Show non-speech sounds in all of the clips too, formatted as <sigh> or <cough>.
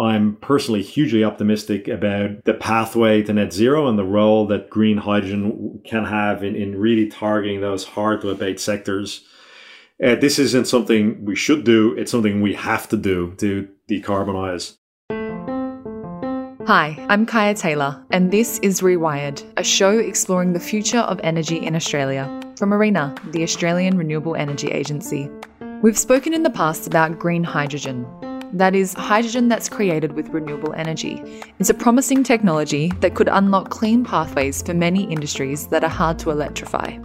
I'm personally hugely optimistic about the pathway to net zero and the role that green hydrogen can have in, in really targeting those hard to abate sectors. Uh, this isn't something we should do, it's something we have to do to decarbonize. Hi, I'm Kaya Taylor, and this is Rewired, a show exploring the future of energy in Australia from ARENA, the Australian Renewable Energy Agency. We've spoken in the past about green hydrogen, that is, hydrogen that's created with renewable energy. It's a promising technology that could unlock clean pathways for many industries that are hard to electrify.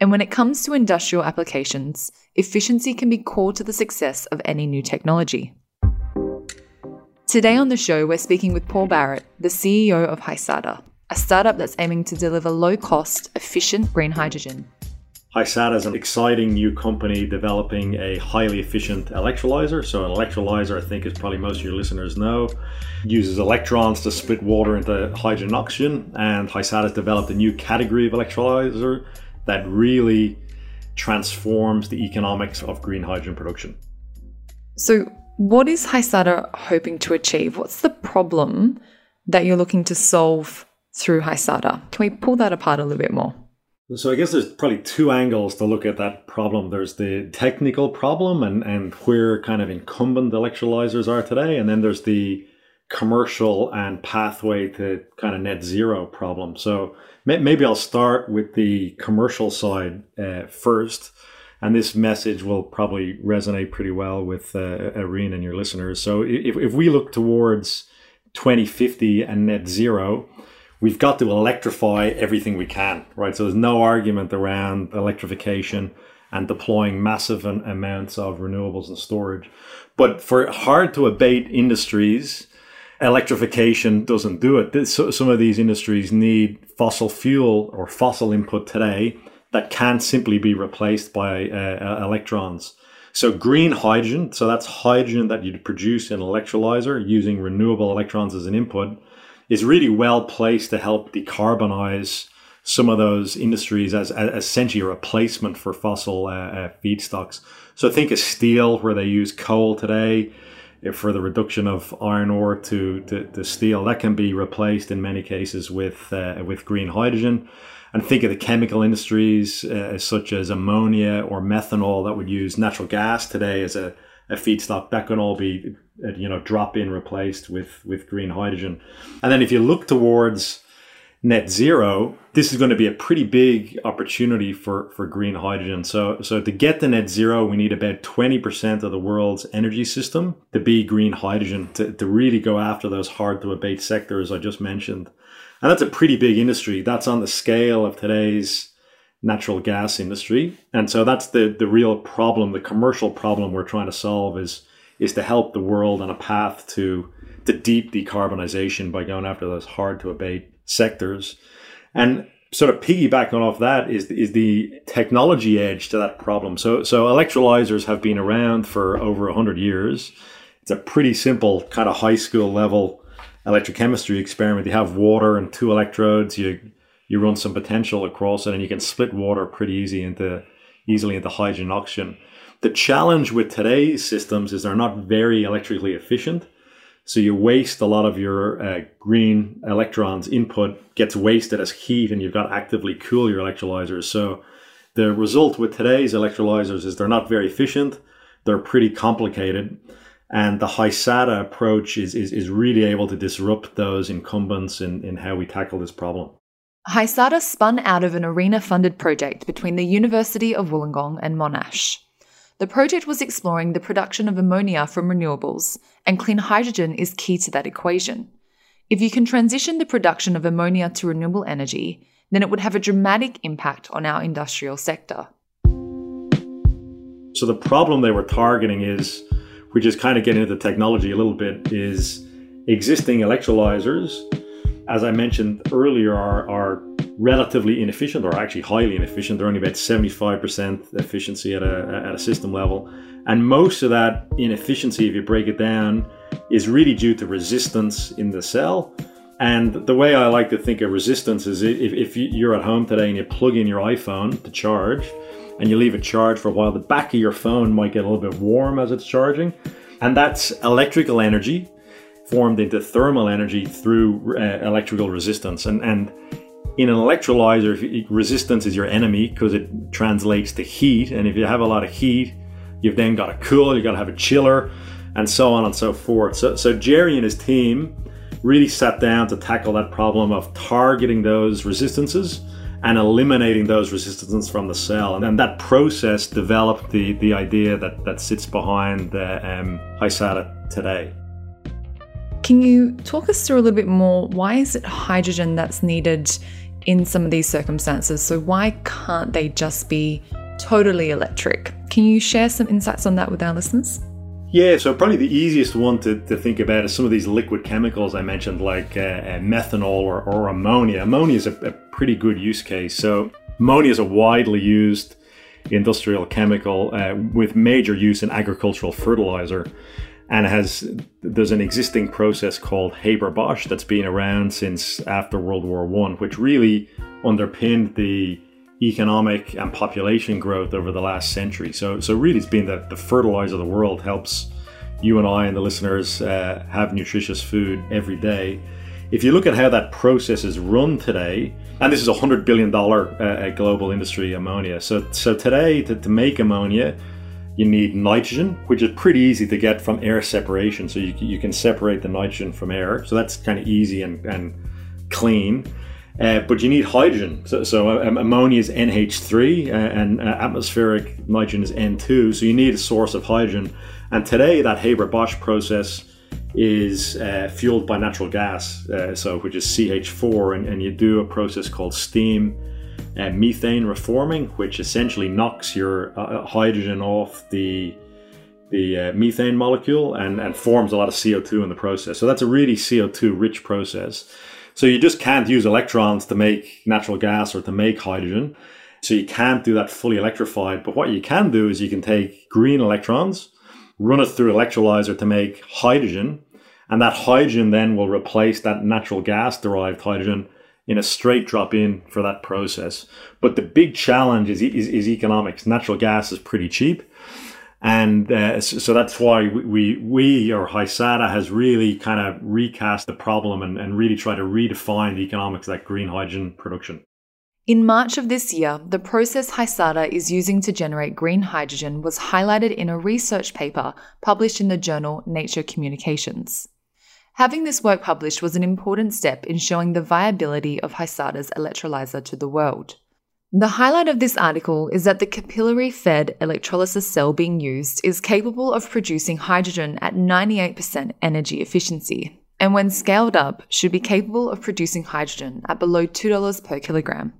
And when it comes to industrial applications, efficiency can be core to the success of any new technology. Today on the show, we're speaking with Paul Barrett, the CEO of Hysata, a startup that's aiming to deliver low cost, efficient green hydrogen Hysata is an exciting new company developing a highly efficient electrolyzer. So, an electrolyzer, I think, as probably most of your listeners know, uses electrons to split water into hydrogen and oxygen. And Hysata has developed a new category of electrolyzer that really transforms the economics of green hydrogen production. So, what is Hysata hoping to achieve? What's the problem that you're looking to solve through Hysata? Can we pull that apart a little bit more? So I guess there's probably two angles to look at that problem. There's the technical problem and, and where kind of incumbent electrolyzers are today. And then there's the commercial and pathway to kind of net zero problem. So maybe I'll start with the commercial side uh, first. And this message will probably resonate pretty well with uh, ARENA and your listeners. So if, if we look towards 2050 and net zero, we've got to electrify everything we can, right? So there's no argument around electrification and deploying massive amounts of renewables and storage. But for hard to abate industries, electrification doesn't do it. some of these industries need fossil fuel or fossil input today that can't simply be replaced by uh, electrons. So green hydrogen, so that's hydrogen that you produce in an electrolyzer using renewable electrons as an input is really well placed to help decarbonize some of those industries as, as essentially a replacement for fossil uh, uh, feedstocks. So think of steel, where they use coal today for the reduction of iron ore to, to, to steel. That can be replaced in many cases with uh, with green hydrogen. And think of the chemical industries uh, such as ammonia or methanol that would use natural gas today as a, a feedstock. That can all be uh, you know drop in replaced with with green hydrogen. And then if you look towards net zero this is going to be a pretty big opportunity for for green hydrogen. So so to get to net zero we need about 20% of the world's energy system to be green hydrogen to, to really go after those hard to abate sectors i just mentioned. And that's a pretty big industry. That's on the scale of today's natural gas industry and so that's the the real problem the commercial problem we're trying to solve is is to help the world on a path to to deep decarbonization by going after those hard to abate sectors. And sort of piggybacking off that is is the technology edge to that problem. So so electrolyzers have been around for over hundred years. It's a pretty simple kind of high school level electrochemistry experiment. You have water and two electrodes. You you run some potential across it, and you can split water pretty easy into easily into hydrogen oxygen. The challenge with today's systems is they're not very electrically efficient. So you waste a lot of your uh, green electrons input gets wasted as heat and you've got to actively cool your electrolyzers. So the result with today's electrolyzers is they're not very efficient. They're pretty complicated. And the Hysata approach is, is, is really able to disrupt those incumbents in, in how we tackle this problem. Hysata spun out of an ARENA funded project between the University of Wollongong and Monash. The project was exploring the production of ammonia from renewables, and clean hydrogen is key to that equation. If you can transition the production of ammonia to renewable energy, then it would have a dramatic impact on our industrial sector. So, the problem they were targeting is, which is kind of getting into the technology a little bit, is existing electrolyzers, as I mentioned earlier, are, are relatively inefficient or actually highly inefficient. They're only about 75% efficiency at a, at a system level. And most of that inefficiency, if you break it down, is really due to resistance in the cell. And the way I like to think of resistance is if, if you're at home today and you plug in your iPhone to charge, and you leave it charged for a while, the back of your phone might get a little bit warm as it's charging. And that's electrical energy formed into thermal energy through uh, electrical resistance. And, and in an electrolyzer, resistance is your enemy because it translates to heat. And if you have a lot of heat, you've then got to cool, you've got to have a chiller, and so on and so forth. So, so Gerry and his team really sat down to tackle that problem of targeting those resistances and eliminating those resistances from the cell. And that process developed the, the idea that, that sits behind the um, today. Can you talk us through a little bit more? Why is it hydrogen that's needed in some of these circumstances. So, why can't they just be totally electric? Can you share some insights on that with our listeners? Yeah, so probably the easiest one to, to think about is some of these liquid chemicals I mentioned, like uh, uh, methanol or, or, ammonia. Ammonia is a, a pretty good use case. So, ammonia is a widely used industrial chemical uh, with major use in agricultural fertilizer and has there's an existing process called Haber Bosch that's been around since after World War One, which really underpinned the economic and population growth over the last century. So, so really, it's been that the fertilizer of the world helps you and I and the listeners uh, have nutritious food every day. If you look at how that process is run today, and this is a hundred billion dollar uh, global industry, ammonia. So, so today to, to make ammonia you need nitrogen, which is pretty easy to get from air separation. So you, you can separate the nitrogen from air. So that's kind of easy and, and clean. Uh, but you need hydrogen. So, so um, ammonia is NH3 uh, and uh, atmospheric nitrogen is N2. So you need a source of hydrogen. And today, that Haber Bosch process is uh, fueled by natural gas, uh, so which is CH4, and, and you do a process called steam uh, methane reforming, which essentially knocks your uh, uh hydrogen off the the uh, methane molecule and, and forms a lot of CO2 in the process. So that's a really CO2 rich process. So you just can't use electrons to make natural gas or to make hydrogen. So you can't do that fully electrified. But what you can do is you can take green electrons, run it through electrolyzer to make hydrogen, and that hydrogen then will replace that natural gas derived hydrogen in a straight drop in for that process. But the big challenge is, is, is economics. Natural gas is pretty cheap. And uh, so that's why we, we, or Hysata has really kind of recast the problem and, and really try to redefine the economics of that green hydrogen production. In March of this year, the process Hysata is using to generate green hydrogen was highlighted in a research paper published in the journal Nature Communications. Having this work published was an important step in showing the viability of Hysata's electrolyzer to the world. The highlight of this article is that the capillary fed electrolysis cell being used is capable of producing hydrogen at 98% energy efficiency, and when scaled up, should be capable of producing hydrogen at below $2 per kilogram.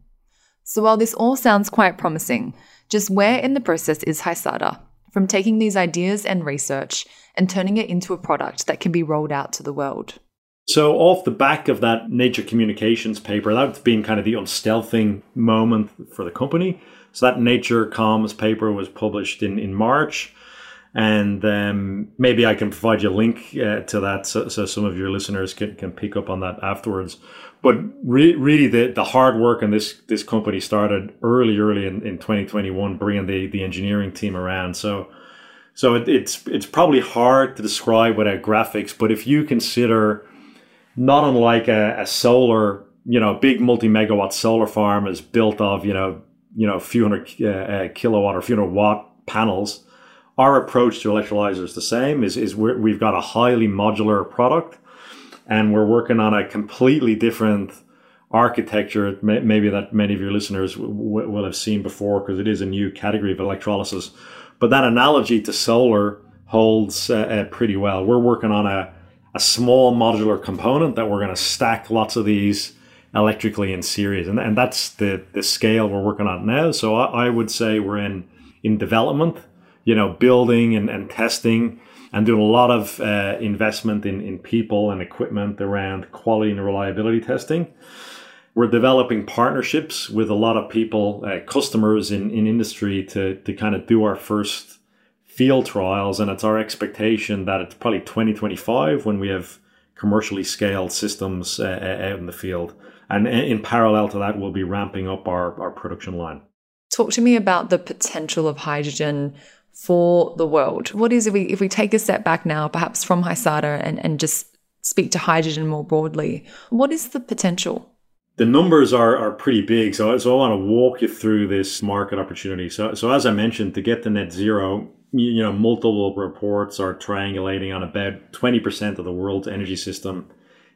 So while this all sounds quite promising, just where in the process is Hysata? From taking these ideas and research and turning it into a product that can be rolled out to the world. So, off the back of that Nature Communications paper, that's been kind of the unstealthing moment for the company. So, that Nature Comms paper was published in, in March. And um, maybe I can provide you a link uh, to that so, so some of your listeners can, can pick up on that afterwards. But re- really, the, the hard work in this this company started early, early in, in 2021, bringing the, the engineering team around. So, so it, it's it's probably hard to describe without graphics, but if you consider not unlike a, a solar, you know, big multi megawatt solar farm is built of you know you know a few hundred uh, uh, kilowatt or few hundred watt panels. Our approach to electrolyzer is the same. Is is we have got a highly modular product, and we're working on a completely different architecture maybe that many of your listeners will have seen before because it is a new category of electrolysis but that analogy to solar holds uh, uh, pretty well. We're working on a, a small modular component that we're going to stack lots of these electrically in series. And, and that's the, the scale we're working on now. So I, I would say we're in, in development, you know, building and, and testing and doing a lot of uh, investment in, in people and equipment around quality and reliability testing. We're developing partnerships with a lot of people, uh, customers in, in industry to, to kind of do our first field trials. And it's our expectation that it's probably 2025 when we have commercially scaled systems uh, uh out in the field. And in parallel to that, we'll be ramping up our, our production line. Talk to me about the potential of hydrogen for the world. What is if we if we take a step back now, perhaps from Hysata and, and just speak to hydrogen more broadly, what is the potential? The numbers are, are pretty big. So, so I want to walk you through this market opportunity. So, so as I mentioned, to get to net zero, you, you know, multiple reports are triangulating on about 20% of the world's energy system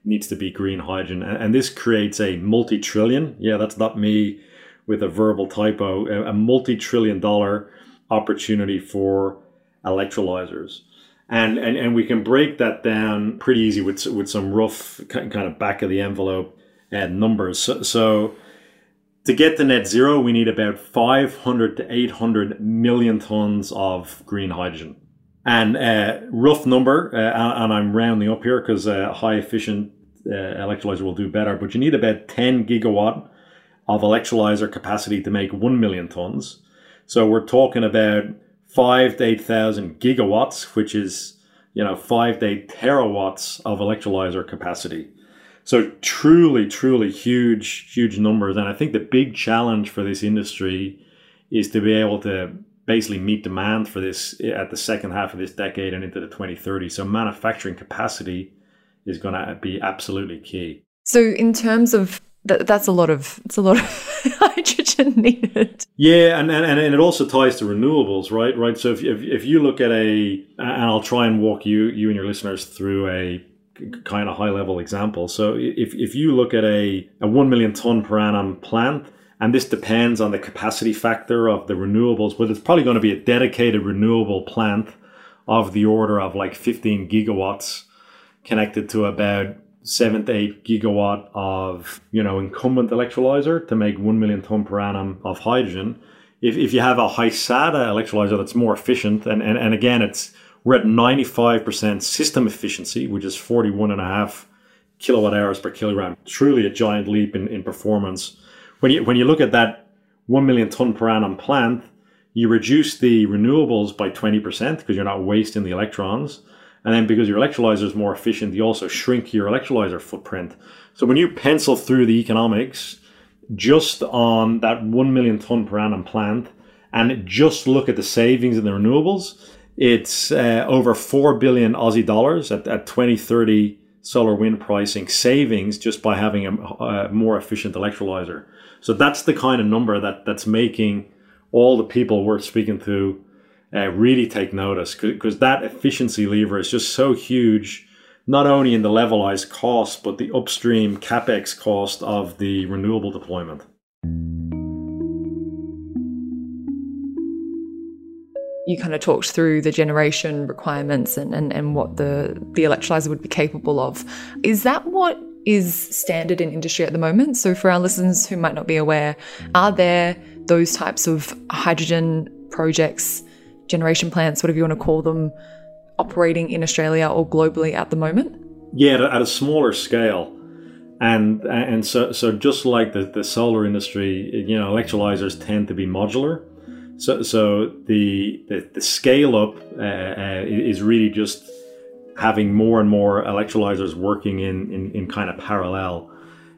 needs to be green hydrogen. And, and this creates a multi trillion, yeah, that's not me with a verbal typo, a, multi trillion dollar opportunity for electrolyzers. And, and, and we can break that down pretty easy with, with some rough kind of back of the envelope uh, numbers. So, so to get to net zero, we need about 500 to 800 million tons of green hydrogen. And uh, rough number, uh, and I'm rounding up here because a high efficient uh, electrolyzer will do better, but you need about 10 gigawatt of electrolyzer capacity to make 1 million tons. So we're talking about 5 to 8,000 gigawatts, which is, you know, 5 to 8 terawatts of electrolyzer capacity. So truly, truly huge, huge numbers. And I think the big challenge for this industry is to be able to basically meet demand for this at the second half of this decade and into the 2030s. So manufacturing capacity is going to be absolutely key. So in terms of that, that's a lot of it's a lot of <laughs> hydrogen needed. Yeah, and, and and it also ties to renewables, right? Right. So if if, if you look at a, and I'll try and walk you you and your listeners through a kind of high level example. So if, if you look at a, a 1 million ton per annum plant, and this depends on the capacity factor of the renewables, but it's probably going to be a dedicated renewable plant of the order of like 15 gigawatts connected to about seven to eight gigawatt of you know incumbent electrolyzer to make 1 million ton per annum of hydrogen if, if you have a Hysata electrolyzer that's more efficient and, and, and again it's we're at 95% system efficiency, which is 41.5 kilowatt hours per kilogram. Truly a giant leap in, in performance. When you, when you look at that 1 million ton per annum plant, you reduce the renewables by 20% because you're not wasting the electrons. And then because your electrolyzer is more efficient, you also shrink your electrolyzer footprint. So when you pencil through the economics just on that 1 million ton per annum plant and just look at the savings in the renewables, it's uh, over 4 billion Aussie dollars at, at 2030 solar wind pricing savings just by having a, a, more efficient electrolyzer. So that's the kind of number that, that's making all the people we're speaking to uh, really take notice because that efficiency lever is just so huge, not only in the levelized cost, but the upstream capex cost of the renewable deployment. you kind of talked through the generation requirements and, and, and what the, the electrolyzer would be capable of. Is that what is standard in industry at the moment? So, for our listeners who might not be aware, are there those types of hydrogen projects, generation plants, whatever you want to call them, operating in Australia or globally at the moment? Yeah, at a smaller scale. And and so so just like the, the solar industry, you know, electrolyzers tend to be modular. So, so the, the, the scale up uh, uh, is really just having more and more electrolyzers working in, in, in kind of parallel.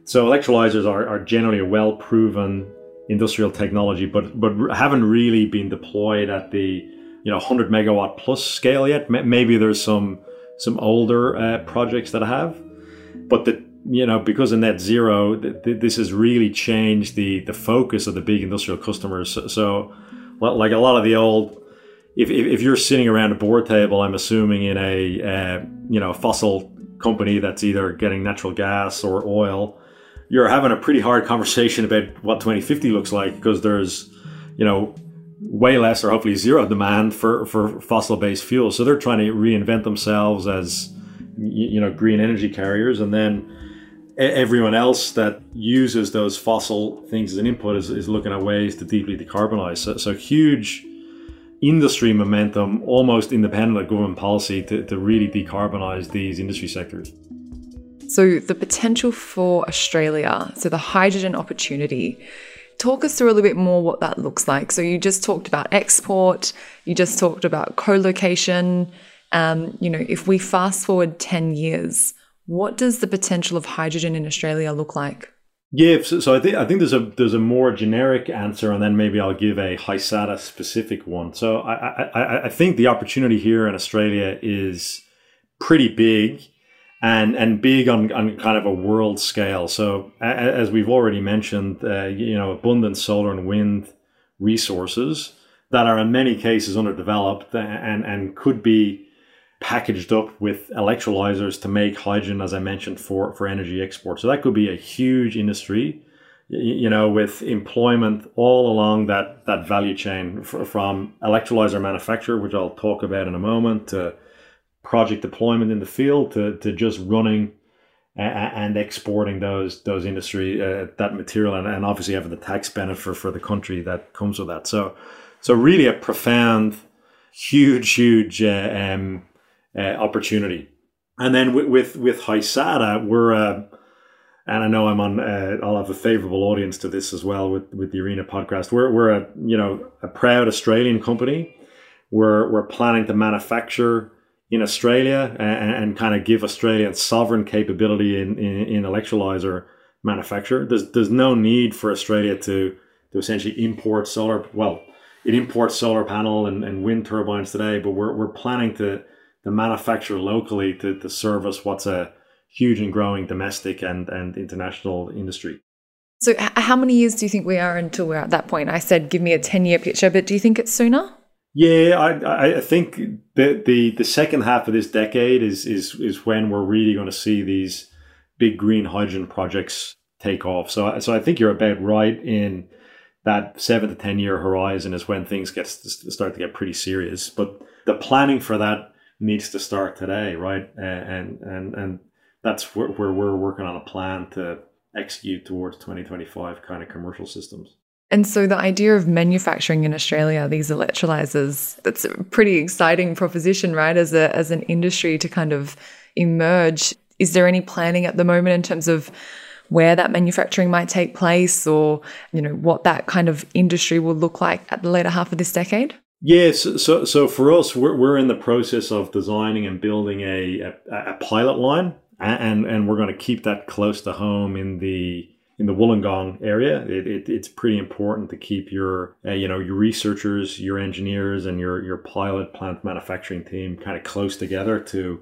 So electrolyzers are, are generally a well proven industrial technology, but but haven't really been deployed at the you know 100 megawatt plus scale yet. Maybe there's some some older uh, projects that I have, but the you know because of net zero, th- th- this has really changed the the focus of the big industrial customers. So, so like a lot of the old if, if, if, you're sitting around a board table, I'm assuming in a uh, you know fossil company that's either getting natural gas or oil, you're having a pretty hard conversation about what 2050 looks like because there's you know way less or hopefully zero demand for for fossil based fuels. So they're trying to reinvent themselves as you know green energy carriers, and then everyone else that uses those fossil things as an input is, is looking at ways to deeply decarbonize. So, so, huge industry momentum, almost independent of government policy, to, to really decarbonize these industry sectors. So, the potential for Australia, so the hydrogen opportunity, talk us through a little bit more what that looks like. So, you just talked about export, you just talked about co location. Um, you know, if we fast forward 10 years, what does the potential of hydrogen in Australia look like? Yeah, so, so, I think I think there's a there's a more generic answer, and then maybe I'll give a Hysata specific one. So I, I I think the opportunity here in Australia is pretty big, and and big on, on kind of a world scale. So as we've already mentioned, uh, you know, abundant solar and wind resources that are in many cases underdeveloped and and could be packaged up with electrolyzers to make hydrogen, as I mentioned, for, for energy export. So that could be a huge industry, you know, with employment all along that, that value chain from electrolyzer manufacturer, which I'll talk about in a moment, to project deployment in the field, to, to just running and exporting those those industry uh, that material and, and obviously having the tax benefit for, the country that comes with that. So so really a profound, huge, huge uh, um, uh, opportunity. And then with with, with Hysata, we're uh, and I know I'm on. Uh, I'll have a favorable audience to this as well with with the Arena podcast. We're we're a you know a proud Australian company. We're we're planning to manufacture in Australia and, and kind of give Australia sovereign capability in, in, in electrolyzer manufacture. There's there's no need for Australia to to essentially import solar. Well, it imports solar panel and, and wind turbines today, but we're we're planning to the manufacture locally to, to service what's a huge and growing domestic and, and international industry. So, how many years do you think we are until we're at that point? I said, give me a 10 year picture, but do you think it's sooner? Yeah, I, I think the, the, the second half of this decade is, is, is when we're really going to see these big green hydrogen projects take off. So, so I think you're about right in that seven to 10 year horizon is when things get start to get pretty serious. But the planning for that needs to start today, right? And and and that's where, where we're working on a plan to execute towards 2025 kind of commercial systems. And so the idea of manufacturing in Australia these electrolyzers, that's a pretty exciting proposition, right? As a as an industry to kind of emerge. Is there any planning at the moment in terms of where that manufacturing might take place or, you know, what that kind of industry will look like at the later half of this decade? Yes, so so for us, we're we're in the process of designing and building a a, a pilot line, and and we're going to keep that close to home in the in the Wollongong area. It, it, it's pretty important to keep your uh, you know your researchers, your engineers, and your your pilot plant manufacturing team kind of close together to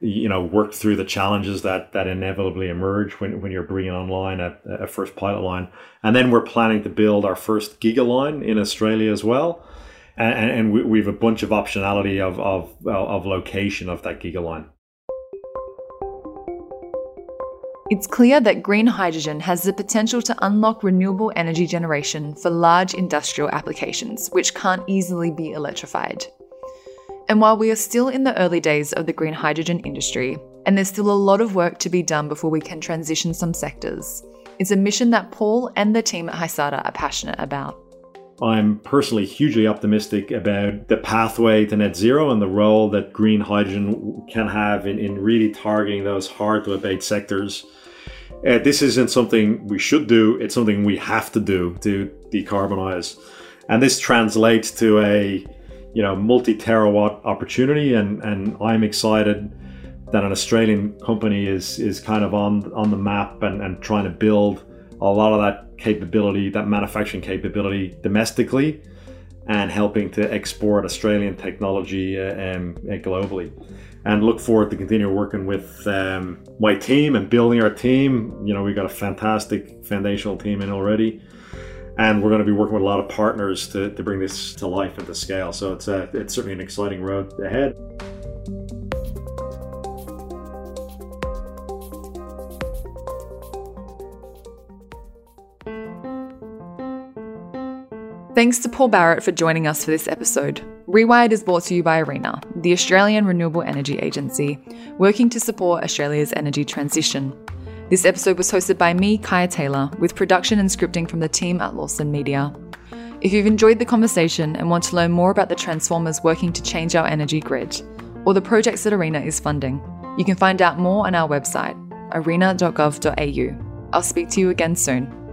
you know work through the challenges that that inevitably emerge when, when you're bringing online a, a first pilot line and then we're planning to build our first giga line in australia as well and, and we, we have a bunch of optionality of, of, of location of that gigaline. It's clear that green hydrogen has the potential to unlock renewable energy generation for large industrial applications, which can't easily be electrified. And while we are still in the early days of the green hydrogen industry, and there's still a lot of work to be done before we can transition some sectors, it's a mission that Paul and the team at Hysata are passionate about. I'm personally hugely optimistic about the pathway to net zero and the role that green hydrogen can have in, in really targeting those hard to abate sectors. Uh, this isn't something we should do, it's something we have to do to decarbonize. And this translates to a you know multi-terawatt opportunity and, and I'm excited that an Australian company is is kind of on on the map and, and trying to build a lot of that capability, that manufacturing capability domestically, and helping to export Australian technology uh, um, uh, globally. And look forward to continue working with um, my team and building our team. You know, we've got a fantastic foundational team in already, and we're going to be working with a lot of partners to, to bring this to life at the scale. So it's a, it's certainly an exciting road ahead. Thanks to Paul Barrett for joining us for this episode. Rewired is brought to you by ARENA, the Australian Renewable Energy Agency, working to support Australia's energy transition. This episode was hosted by me, Kaya Taylor, with production and scripting from the team at Lawson Media. If you've enjoyed the conversation and want to learn more about the transformers working to change our energy grid, or the projects that ARENA is funding, you can find out more on our website, arena.gov.au. I'll speak to you again soon.